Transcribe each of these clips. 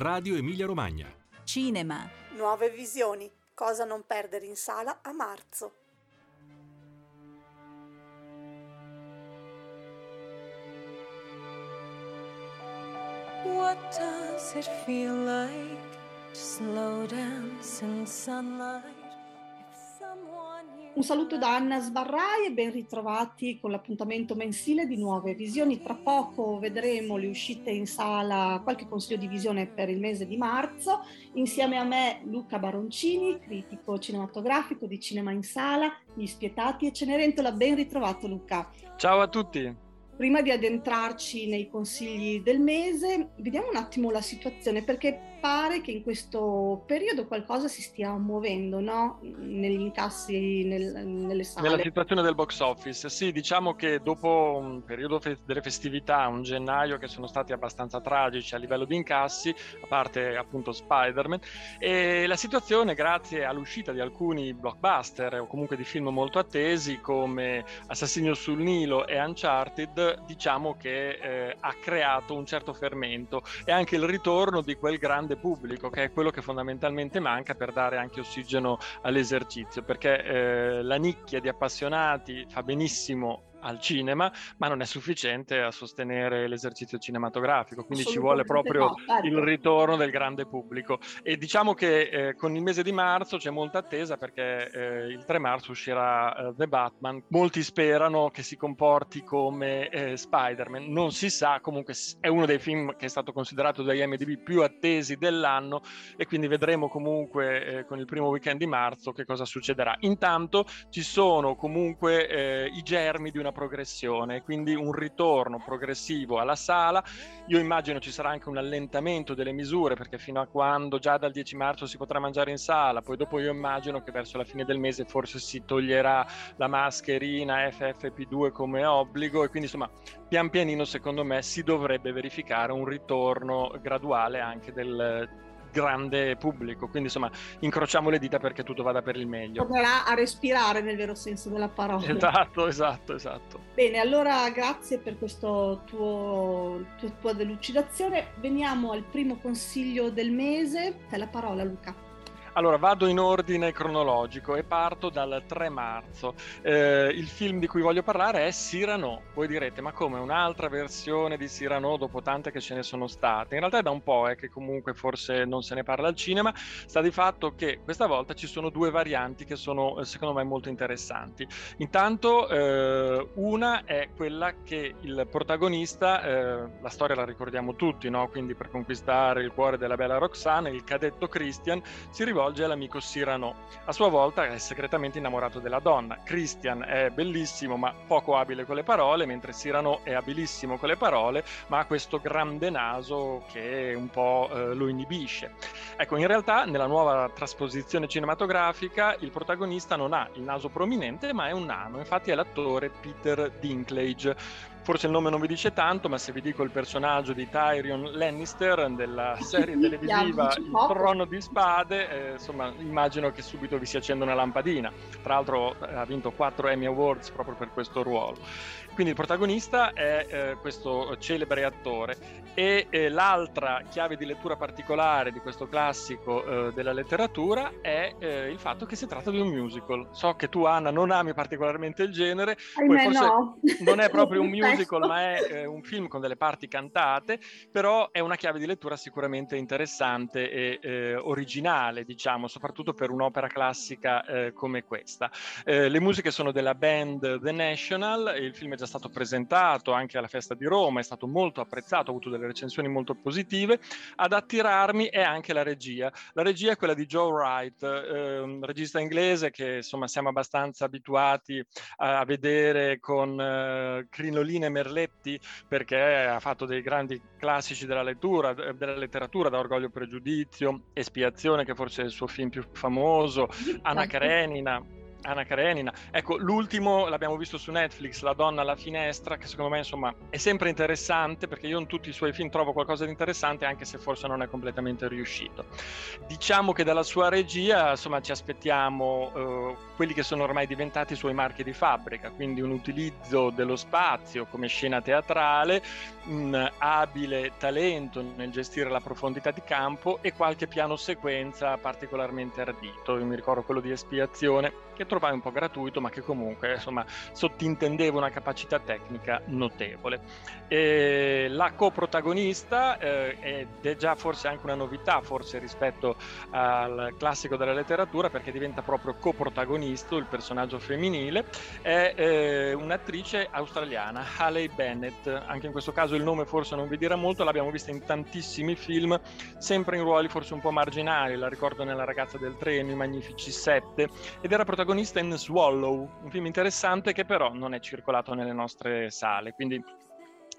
Radio Emilia Romagna. Cinema. Nuove visioni. Cosa non perdere in sala a marzo. What does it feel like to slow dance in sunlight? Un saluto da Anna Sbarrai e ben ritrovati con l'appuntamento mensile di Nuove Visioni. Tra poco vedremo le uscite in sala, qualche consiglio di visione per il mese di marzo. Insieme a me Luca Baroncini, critico cinematografico di Cinema in Sala, Gli Spietati e Cenerentola. Ben ritrovato Luca. Ciao a tutti. Prima di addentrarci nei consigli del mese, vediamo un attimo la situazione perché pare che in questo periodo qualcosa si stia muovendo, no? Negli incassi, nel- nelle sale. Nella situazione del box office, sì, diciamo che dopo un periodo fe- delle festività, un gennaio che sono stati abbastanza tragici a livello di incassi, a parte appunto Spider-Man, e la situazione grazie all'uscita di alcuni blockbuster o comunque di film molto attesi come Assassinio sul Nilo e Uncharted, diciamo che eh, ha creato un certo fermento e anche il ritorno di quel grande pubblico che è quello che fondamentalmente manca per dare anche ossigeno all'esercizio, perché eh, la nicchia di appassionati fa benissimo al cinema, ma non è sufficiente a sostenere l'esercizio cinematografico, quindi ci vuole proprio no, certo. il ritorno del grande pubblico. E diciamo che eh, con il mese di marzo c'è molta attesa perché eh, il 3 marzo uscirà eh, The Batman. Molti sperano che si comporti come eh, Spider-Man, non si sa, comunque è uno dei film che è stato considerato dagli MDB più attesi dell'anno e quindi vedremo comunque eh, con il primo weekend di marzo che cosa succederà. Intanto ci sono comunque eh, i germi di una progressione, quindi un ritorno progressivo alla sala. Io immagino ci sarà anche un allentamento delle misure perché fino a quando già dal 10 marzo si potrà mangiare in sala, poi dopo io immagino che verso la fine del mese forse si toglierà la mascherina FFP2 come obbligo e quindi insomma pian pianino secondo me si dovrebbe verificare un ritorno graduale anche del grande pubblico, quindi insomma incrociamo le dita perché tutto vada per il meglio. Tornerà a respirare nel vero senso della parola. Esatto, esatto, esatto. Bene, allora grazie per questa tua, tua delucidazione. Veniamo al primo consiglio del mese. Te la parola Luca. Allora, vado in ordine cronologico e parto dal 3 marzo. Eh, il film di cui voglio parlare è Cyrano. Voi direte, ma come un'altra versione di Cyrano dopo tante che ce ne sono state? In realtà è da un po' eh, che comunque forse non se ne parla al cinema. Sta di fatto che questa volta ci sono due varianti che sono eh, secondo me molto interessanti. Intanto eh, una è quella che il protagonista, eh, la storia la ricordiamo tutti, no? quindi per conquistare il cuore della bella Roxana, il cadetto Christian si rivolge all'amico Cyrano. A sua volta è segretamente innamorato della donna. Christian è bellissimo ma poco abile con le parole, mentre Cyrano è abilissimo con le parole, ma ha questo grande naso che un po' eh, lo inibisce. Ecco, in realtà nella nuova trasposizione cinematografica il protagonista non ha il naso prominente, ma è un nano. Infatti è l'attore Peter Dinklage. Forse il nome non vi dice tanto, ma se vi dico il personaggio di Tyrion Lannister della serie televisiva Il. Trono di Spade, eh, insomma, immagino che subito vi si accenda una lampadina. Tra l'altro eh, ha vinto 4 Emmy Awards proprio per questo ruolo. Quindi il protagonista è eh, questo celebre attore e eh, l'altra chiave di lettura particolare di questo classico eh, della letteratura è eh, il fatto che si tratta di un musical. So che tu Anna non ami particolarmente il genere, Ahimè, forse no. non è proprio un Detesto. Musical, ma è eh, un film con delle parti cantate, però è una chiave di lettura sicuramente interessante e eh, originale, diciamo, soprattutto per un'opera classica eh, come questa. Eh, le musiche sono della band The National, il film è già stato presentato anche alla festa di Roma, è stato molto apprezzato, ha avuto delle recensioni molto positive. Ad attirarmi è anche la regia. La regia è quella di Joe Wright, un regista inglese che insomma siamo abbastanza abituati a, a vedere con eh, crinoline e merletti perché ha fatto dei grandi classici della lettura, della letteratura, da Orgoglio e Pregiudizio, Espiazione, che forse è il suo film più famoso, Anna Ecco. Karenina, Anna Karenina. Ecco, l'ultimo l'abbiamo visto su Netflix, La donna alla finestra, che secondo me insomma è sempre interessante perché io in tutti i suoi film trovo qualcosa di interessante anche se forse non è completamente riuscito. Diciamo che dalla sua regia insomma ci aspettiamo eh, quelli che sono ormai diventati i suoi marchi di fabbrica, quindi un utilizzo dello spazio come scena teatrale, un abile talento nel gestire la profondità di campo e qualche piano sequenza particolarmente ardito. Io mi ricordo quello di espiazione che trovai un po' gratuito, ma che comunque insomma sottintendeva una capacità tecnica notevole. E la coprotagonista eh, ed è già forse anche una novità, forse rispetto al classico della letteratura, perché diventa proprio coprotagonista il personaggio femminile, è eh, un'attrice australiana, Haley Bennett. Anche in questo caso il nome forse non vi dirà molto, l'abbiamo vista in tantissimi film, sempre in ruoli forse un po' marginali, la ricordo nella ragazza del treno, i Magnifici Sette, ed era protagonista protagonista in Swallow, un film interessante che però non è circolato nelle nostre sale, quindi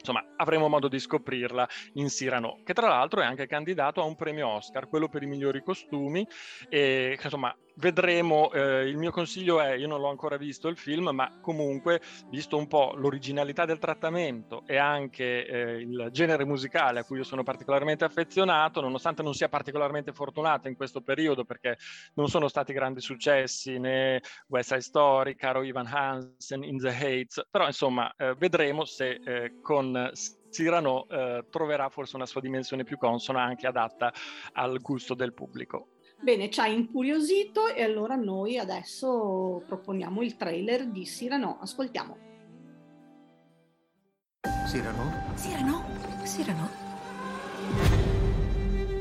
insomma avremo modo di scoprirla in Cyrano, che tra l'altro è anche candidato a un premio Oscar, quello per i migliori costumi, e insomma vedremo, eh, il mio consiglio è, io non l'ho ancora visto il film, ma comunque visto un po' l'originalità del trattamento e anche eh, il genere musicale a cui io sono particolarmente affezionato, nonostante non sia particolarmente fortunato in questo periodo perché non sono stati grandi successi né West Side Story, Caro Ivan Hansen, In the Hates, però insomma eh, vedremo se eh, con Cyrano eh, troverà forse una sua dimensione più consona anche adatta al gusto del pubblico. Bene, ci ha incuriosito e allora noi adesso proponiamo il trailer di Cyrano. Ascoltiamo. Cyrano? Cyrano? Cyrano?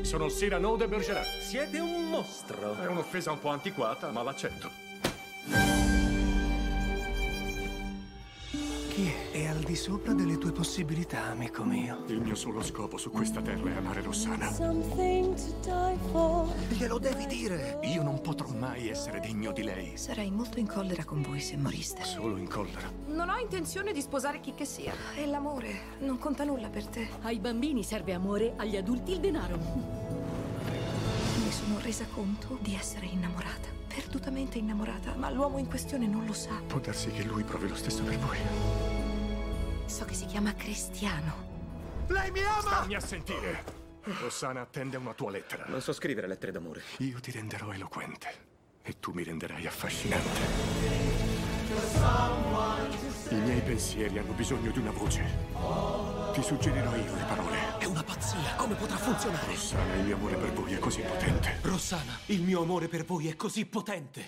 Sono Cyrano de Bergerac. Siete un mostro. È un'offesa un po' antiquata, ma l'accetto. Chi è? È al di sopra delle tue possibilità, amico mio. Il mio solo scopo su questa terra è amare Rossana. Something to die for. Glielo devi dire! Io non potrò mai essere degno di lei. Sarei molto in collera con voi se moriste. Solo in collera. Non ho intenzione di sposare chi che sia. E l'amore non conta nulla per te. Ai bambini serve amore, agli adulti il denaro. Mi sono resa conto di essere innamorata. Perdutamente innamorata, ma l'uomo in questione non lo sa. Può darsi che lui provi lo stesso per voi. So che si chiama Cristiano. Lei mi ama! Stammi a sentire. Rossana attende una tua lettera. Non so scrivere lettere d'amore. Io ti renderò eloquente. E tu mi renderai affascinante. I miei pensieri hanno bisogno di una voce. Ti suggerirò io le parole. È una pazzia, come potrà funzionare? Rossana, il mio amore per voi è così potente. Rossana, il mio amore per voi è così potente.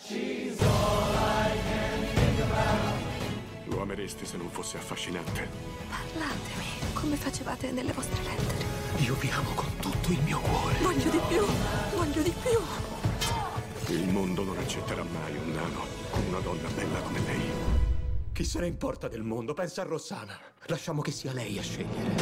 Lo ameresti se non fosse affascinante. Parlatemi, come facevate nelle vostre lettere. Io vi amo con tutto il mio cuore. Voglio di più, voglio di più. Il mondo non accetterà mai un nano con una donna bella come lei. Chi se ne importa del mondo? Pensa a Rossana. Lasciamo che sia lei a scegliere.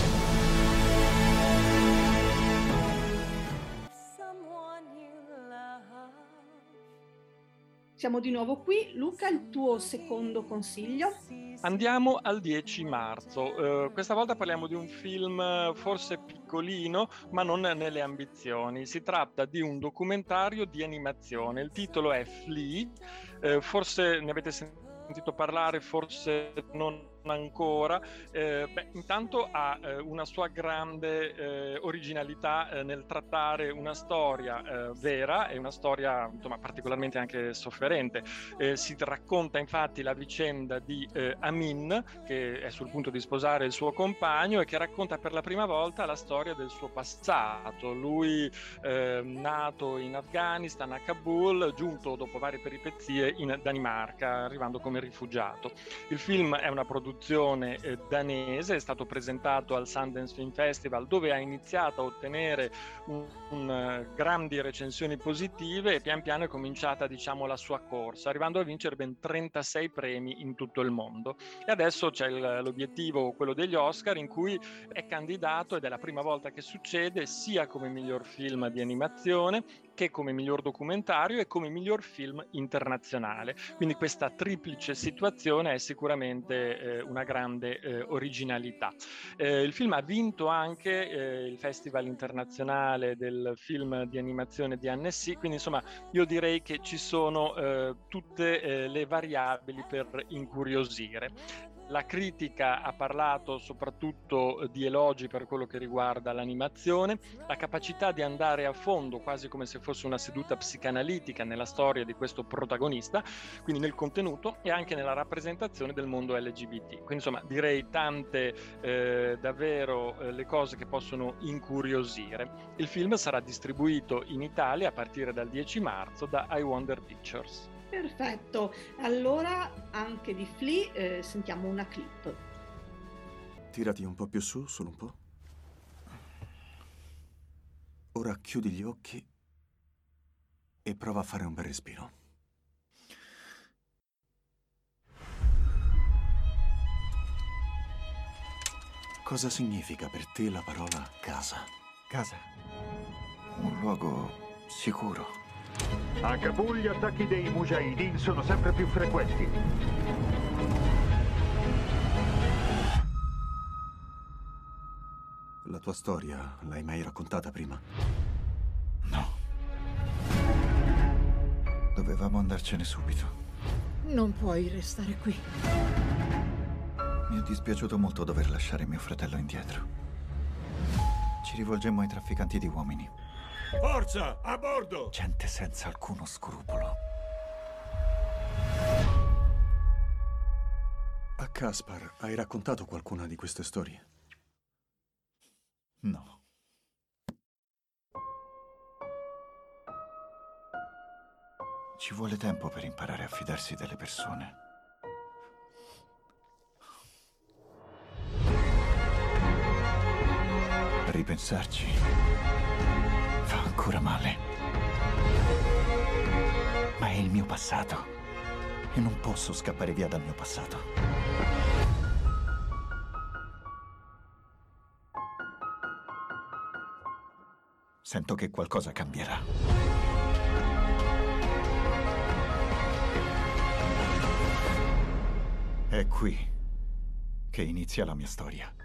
Siamo di nuovo qui. Luca, il tuo secondo consiglio? Andiamo al 10 marzo. Eh, questa volta parliamo di un film eh, forse piccolino, ma non nelle ambizioni. Si tratta di un documentario di animazione. Il titolo è Flea. Eh, forse ne avete sentito parlare, forse non ancora. Eh, beh, intanto ha eh, una sua grande eh, originalità eh, nel trattare una storia eh, vera e una storia insomma, particolarmente anche sofferente. Eh, si racconta infatti la vicenda di Amin, che è sul punto di sposare il suo compagno e che racconta per la prima volta la storia del suo passato. Lui nato in Afghanistan, a Kabul, giunto dopo varie peripezie in Danimarca, arrivando come rifugiato. Il film è una produzione produzione eh, danese, è stato presentato al Sundance Film Festival dove ha iniziato a ottenere un, un, uh, grandi recensioni positive e pian piano è cominciata diciamo la sua corsa, arrivando a vincere ben 36 premi in tutto il mondo. E adesso c'è il, l'obiettivo, quello degli Oscar, in cui è candidato ed è la prima volta che succede sia come miglior film di animazione che come miglior documentario e come miglior film internazionale. Quindi questa triplice situazione è sicuramente eh, una grande eh, originalità. Eh, il film ha vinto anche eh, il Festival internazionale del film di animazione di Annecy, quindi insomma io direi che ci sono eh, tutte eh, le variabili per incuriosire. La critica ha parlato soprattutto di elogi per quello che riguarda l'animazione, la capacità di andare a fondo, quasi come se fosse una seduta psicanalitica nella storia di questo protagonista, quindi nel contenuto e anche nella rappresentazione del mondo LGBT. Quindi insomma direi tante eh, davvero eh, le cose che possono incuriosire. Il film sarà distribuito in Italia a partire dal 10 marzo da I Wonder Pictures. Perfetto, allora anche di Flea eh, sentiamo una clip. Tirati un po' più su, solo un po'. Ora chiudi gli occhi e prova a fare un bel respiro. Cosa significa per te la parola casa? Casa. Un luogo sicuro. A Kabul gli attacchi dei Mujahideen sono sempre più frequenti. La tua storia l'hai mai raccontata prima? No. Dovevamo andarcene subito. Non puoi restare qui. Mi è dispiaciuto molto dover lasciare mio fratello indietro. Ci rivolgemmo ai trafficanti di uomini. Forza, a bordo! Gente senza alcuno scrupolo. A Caspar hai raccontato qualcuna di queste storie? No. Ci vuole tempo per imparare a fidarsi delle persone. Ripensarci fa ancora male. Ma è il mio passato e non posso scappare via dal mio passato. Sento che qualcosa cambierà. È qui che inizia la mia storia.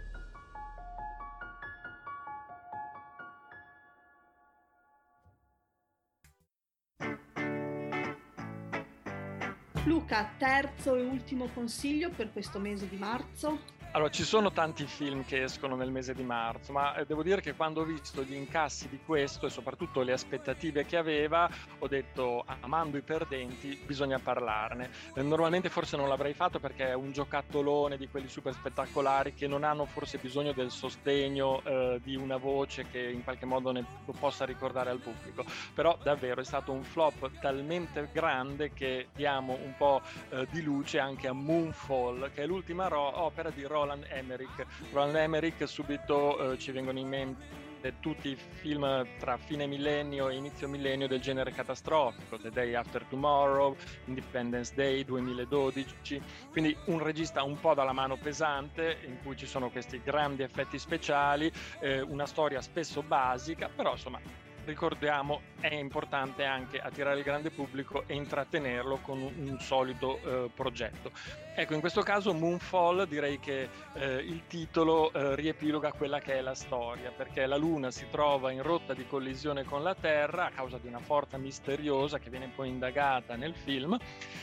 Luca, terzo e ultimo consiglio per questo mese di marzo? Allora, ci sono tanti film che escono nel mese di marzo, ma eh, devo dire che quando ho visto gli incassi di questo e soprattutto le aspettative che aveva, ho detto, amando i perdenti, bisogna parlarne. Eh, normalmente forse non l'avrei fatto perché è un giocattolone di quelli super spettacolari che non hanno forse bisogno del sostegno eh, di una voce che in qualche modo ne possa ricordare al pubblico. Però davvero è stato un flop talmente grande che diamo un po' eh, di luce anche a Moonfall, che è l'ultima ro- opera di Roland Emmerich. Roland Emmerich subito eh, ci vengono in mente tutti i film tra fine millennio e inizio millennio del genere catastrofico, The Day After Tomorrow, Independence Day 2012, quindi un regista un po' dalla mano pesante in cui ci sono questi grandi effetti speciali, eh, una storia spesso basica, però insomma ricordiamo è importante anche attirare il grande pubblico e intrattenerlo con un, un solido eh, progetto. Ecco, in questo caso Moonfall direi che eh, il titolo eh, riepiloga quella che è la storia, perché la Luna si trova in rotta di collisione con la Terra a causa di una forza misteriosa che viene poi indagata nel film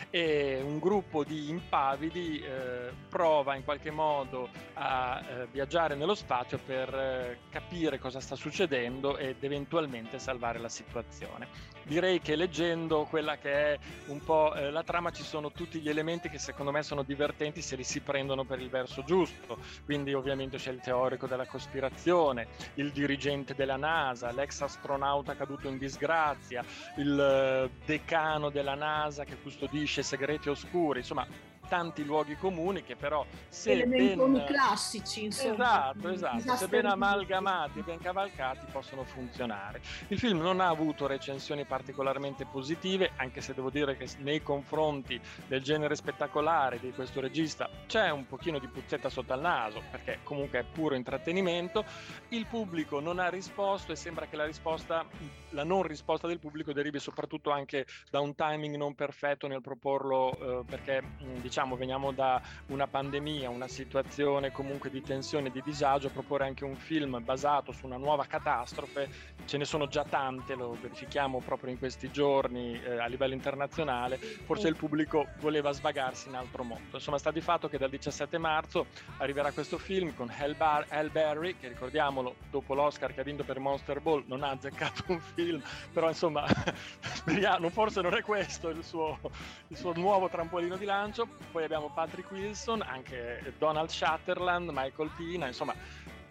e un gruppo di impavidi eh, prova in qualche modo a eh, viaggiare nello spazio per eh, capire cosa sta succedendo ed eventualmente salvare la situazione. Direi che leggendo quella che è un po' eh, la trama ci sono tutti gli elementi che secondo me sono divertenti se li si prendono per il verso giusto. Quindi ovviamente c'è il teorico della cospirazione, il dirigente della NASA, l'ex astronauta caduto in disgrazia, il eh, decano della NASA che custodisce segreti oscuri, insomma tanti luoghi comuni che però se ben... classici, insomma. Esatto, esatto, se ben amalgamati e ben cavalcati possono funzionare. Il film non ha avuto recensioni particolarmente positive, anche se devo dire che nei confronti del genere spettacolare di questo regista c'è un pochino di puzzetta sotto al naso, perché comunque è puro intrattenimento. Il pubblico non ha risposto e sembra che la risposta, la non risposta del pubblico derivi soprattutto anche da un timing non perfetto nel proporlo, eh, perché diciamo veniamo da una pandemia, una situazione comunque di tensione, di disagio, proporre anche un film basato su una nuova catastrofe, ce ne sono già tante, lo verifichiamo proprio in questi giorni eh, a livello internazionale, forse il pubblico voleva svagarsi in altro modo. Insomma, sta di fatto che dal 17 marzo arriverà questo film con Hal, Bar- Hal Berry, che ricordiamolo, dopo l'Oscar che ha vinto per Monster Ball, non ha azzeccato un film, però insomma, speriamo, forse non è questo il suo, il suo nuovo trampolino di lancio. Poi abbiamo Patrick Wilson, anche Donald Shatterland, Michael Pina, insomma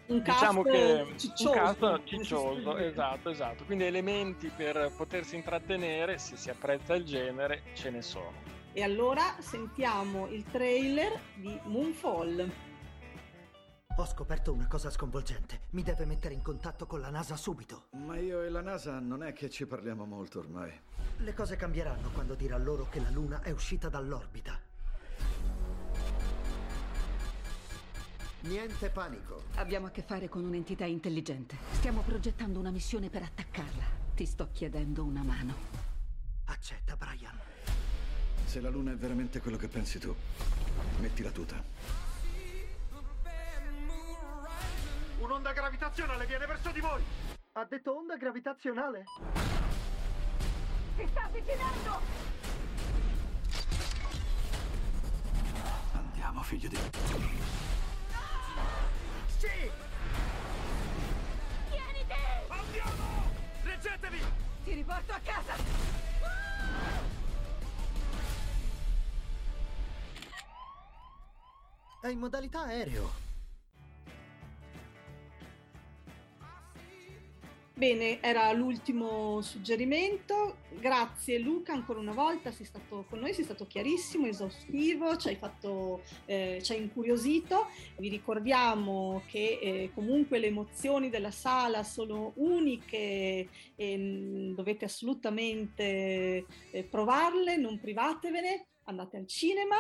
un diciamo che ciccioso, un cast ciccioso, esatto, esatto. Quindi elementi per potersi intrattenere, se si apprezza il genere, ce ne sono. E allora sentiamo il trailer di Moonfall. Ho scoperto una cosa sconvolgente. Mi deve mettere in contatto con la NASA subito. Ma io e la NASA non è che ci parliamo molto ormai. Le cose cambieranno quando dirà loro che la Luna è uscita dall'orbita. Niente panico. Abbiamo a che fare con un'entità intelligente. Stiamo progettando una missione per attaccarla. Ti sto chiedendo una mano. Accetta, Brian. Se la Luna è veramente quello che pensi tu, metti la tuta. Un'onda gravitazionale viene verso di voi! Ha detto onda gravitazionale? Si sta avvicinando! Andiamo, figlio di... Sì! Tieniti! Andiamo! Reggetevi! Ti riporto a casa! È in modalità aereo. Bene, era l'ultimo suggerimento. Grazie Luca ancora una volta, sei stato con noi, sei stato chiarissimo, esaustivo, ci hai, fatto, eh, ci hai incuriosito. Vi ricordiamo che eh, comunque le emozioni della sala sono uniche e mh, dovete assolutamente eh, provarle, non privatevene andate al cinema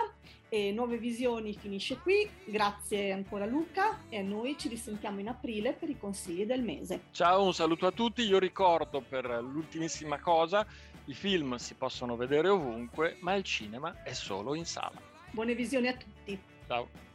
e Nuove Visioni finisce qui. Grazie ancora Luca e a noi ci risentiamo in aprile per i consigli del mese. Ciao, un saluto a tutti. Io ricordo per l'ultimissima cosa, i film si possono vedere ovunque, ma il cinema è solo in sala. Buone visioni a tutti. Ciao.